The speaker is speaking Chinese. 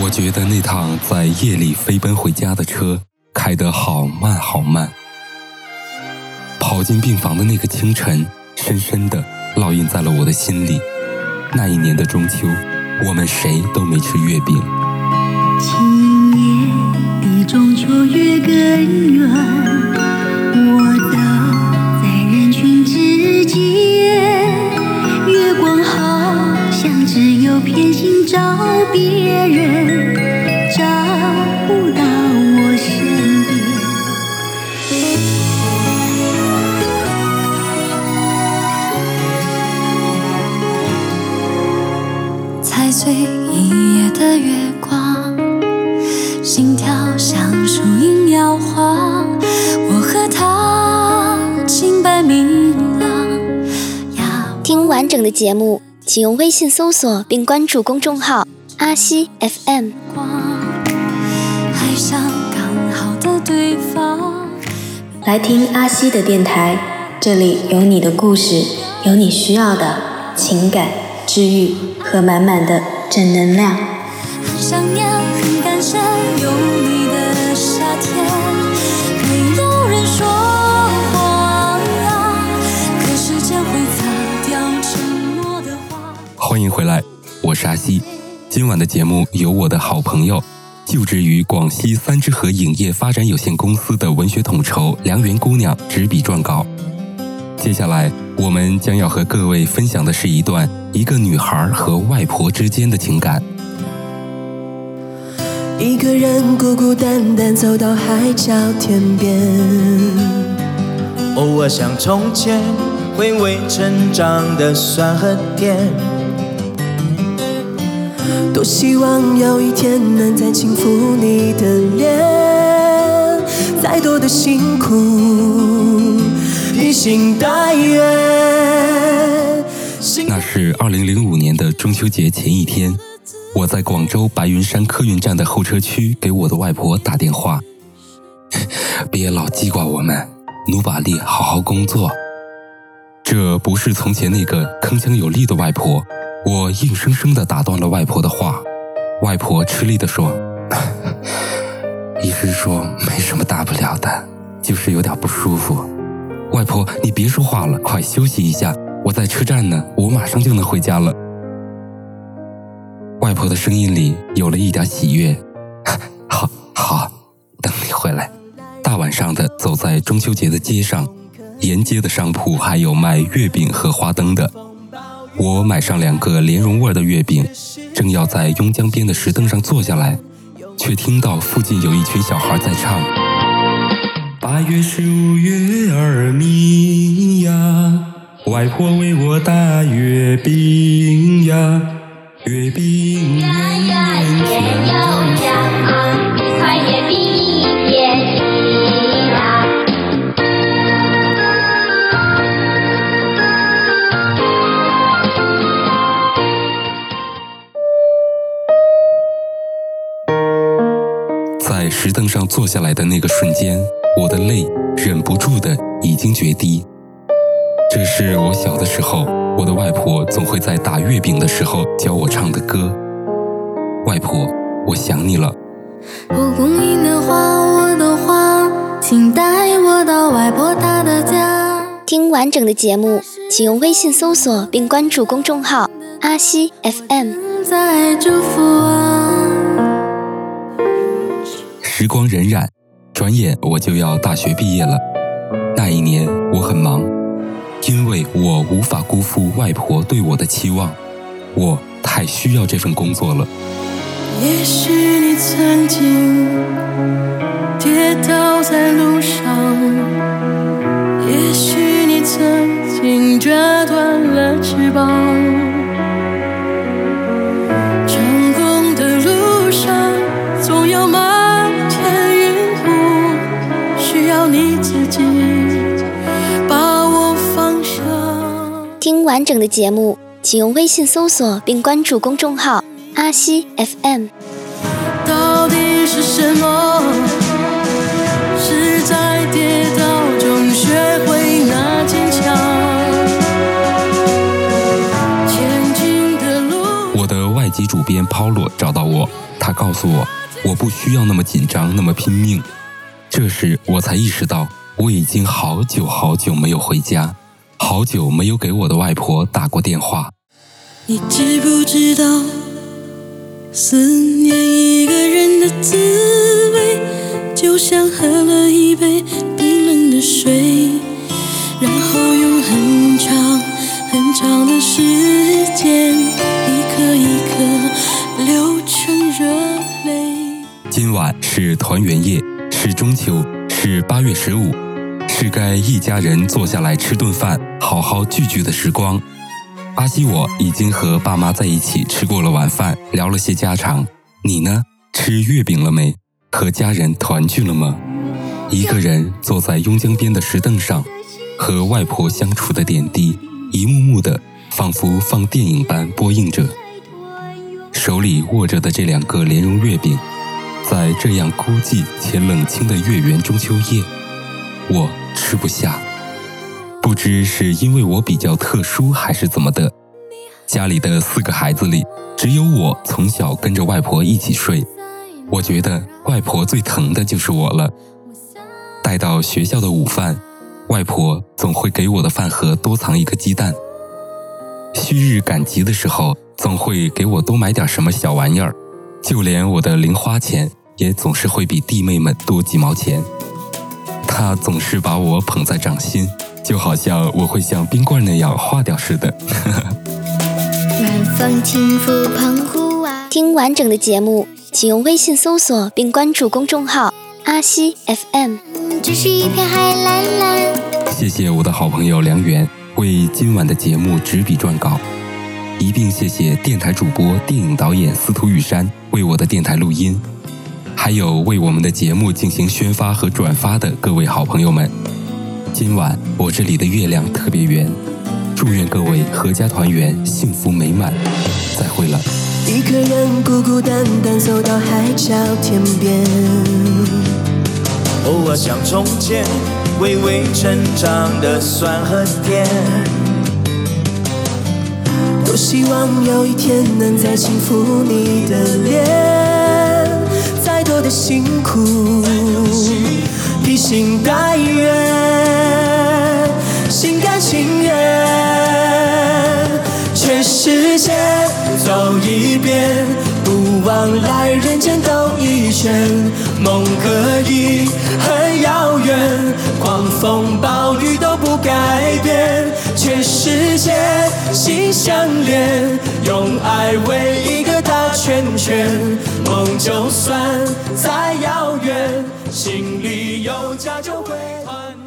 我觉得那趟在夜里飞奔回家的车开得好慢好慢。跑进病房的那个清晨，深深地烙印在了我的心里。那一年的中秋，我们谁都没吃月饼。今年的中秋月更圆，我走在人群之间，偏心照别人，找不到我身边。踩碎一夜的月光，心跳像树影摇晃。我和他清白明朗。要听完整的节目，请用微信搜索并关注公众号“阿西 FM”。光，爱上刚好的对方。来听阿西的电台，这里有你的故事，有你需要的情感治愈和满满的正能量。很想念，很感谢有你的夏天，欢迎回来，我是阿西。今晚的节目由我的好朋友，就职于广西三之和影业发展有限公司的文学统筹梁媛姑娘执笔撰稿。接下来，我们将要和各位分享的是一段一个女孩和外婆之间的情感。一个人孤孤单单走到海角天边，偶尔想从前，回味成长的酸和甜。多希望有一天能再轻抚你的脸，再多的辛苦，披星戴月。那是二零零五年的中秋节前一天，我在广州白云山客运站的候车区给我的外婆打电话，别老记挂我们，努把力好好工作。这不是从前那个铿锵有力的外婆，我硬生生地打断了外婆的话。外婆吃力地说：“ 医生说没什么大不了的，就是有点不舒服。”外婆，你别说话了，快休息一下。我在车站呢，我马上就能回家了。外婆的声音里有了一点喜悦。好，好，等你回来。大晚上的走在中秋节的街上，沿街的商铺还有卖月饼和花灯的。我买上两个莲蓉味的月饼，正要在邕江边的石凳上坐下来，却听到附近有一群小孩在唱。八月十五月儿明呀，外婆为我打月饼呀，月饼圆圆甜又香。在石凳上坐下来的那个瞬间，我的泪忍不住的已经决堤。这是我小的时候，我的外婆总会在打月饼的时候教我唱的歌。外婆，我想你了。蒲公英的花，我的花，请带我到外婆她的家。听完整的节目，请用微信搜索并关注公众号“阿西 FM”。在祝福我。时光荏苒，转眼我就要大学毕业了。那一年我很忙，因为我无法辜负外婆对我的期望，我太需要这份工作了。也许你曾经跌倒在路上，也许你曾经折断了翅膀。你自己把握方向。听完整的节目，请用微信搜索并关注公众号“阿西 FM”。到底是什么？是在跌倒中学会那坚强。前进的路。我的外籍主编 Paulo 找到我，他他告诉我，我不需要那么紧张，那么拼命。这时我才意识到，我已经好久好久没有回家，好久没有给我的外婆打过电话。你知不知道，思念一个人的滋味，就像喝了一杯冰冷的水，然后用很长很长的时间，一颗一颗流成热泪。今晚是团圆夜。八月十五，是该一家人坐下来吃顿饭、好好聚聚的时光。阿西，我已经和爸妈在一起吃过了晚饭，聊了些家常。你呢？吃月饼了没？和家人团聚了吗？一个人坐在邕江边的石凳上，和外婆相处的点滴，一幕幕的，仿佛放电影般播映着。手里握着的这两个莲蓉月饼。在这样孤寂且冷清的月圆中秋夜，我吃不下。不知是因为我比较特殊，还是怎么的，家里的四个孩子里，只有我从小跟着外婆一起睡。我觉得外婆最疼的就是我了。带到学校的午饭，外婆总会给我的饭盒多藏一个鸡蛋。旭日赶集的时候，总会给我多买点什么小玩意儿。就连我的零花钱。也总是会比弟妹们多几毛钱。他总是把我捧在掌心，就好像我会像冰棍那样化掉似的。晚风轻拂澎湖湾。听完整的节目，请用微信搜索并关注公众号“阿西 FM”。只是一片海蓝蓝。谢谢我的好朋友梁源为今晚的节目执笔撰稿，一并谢谢电台主播、电影导演司徒雨山为我的电台录音。还有为我们的节目进行宣发和转发的各位好朋友们，今晚我这里的月亮特别圆，祝愿各位阖家团圆，幸福美满，再会了。一个人孤孤单单走到海角天边，偶尔想从前微微成长的酸和甜，希望有一天能再轻抚你的脸。再多的辛苦，披星戴月，心甘情愿，全世界走一遍，不枉来人间兜一圈。梦可以很遥远，狂风暴雨都不改变，世界心相连，用爱围一个大圈圈。梦就算再遥远，心里有家就会团圆。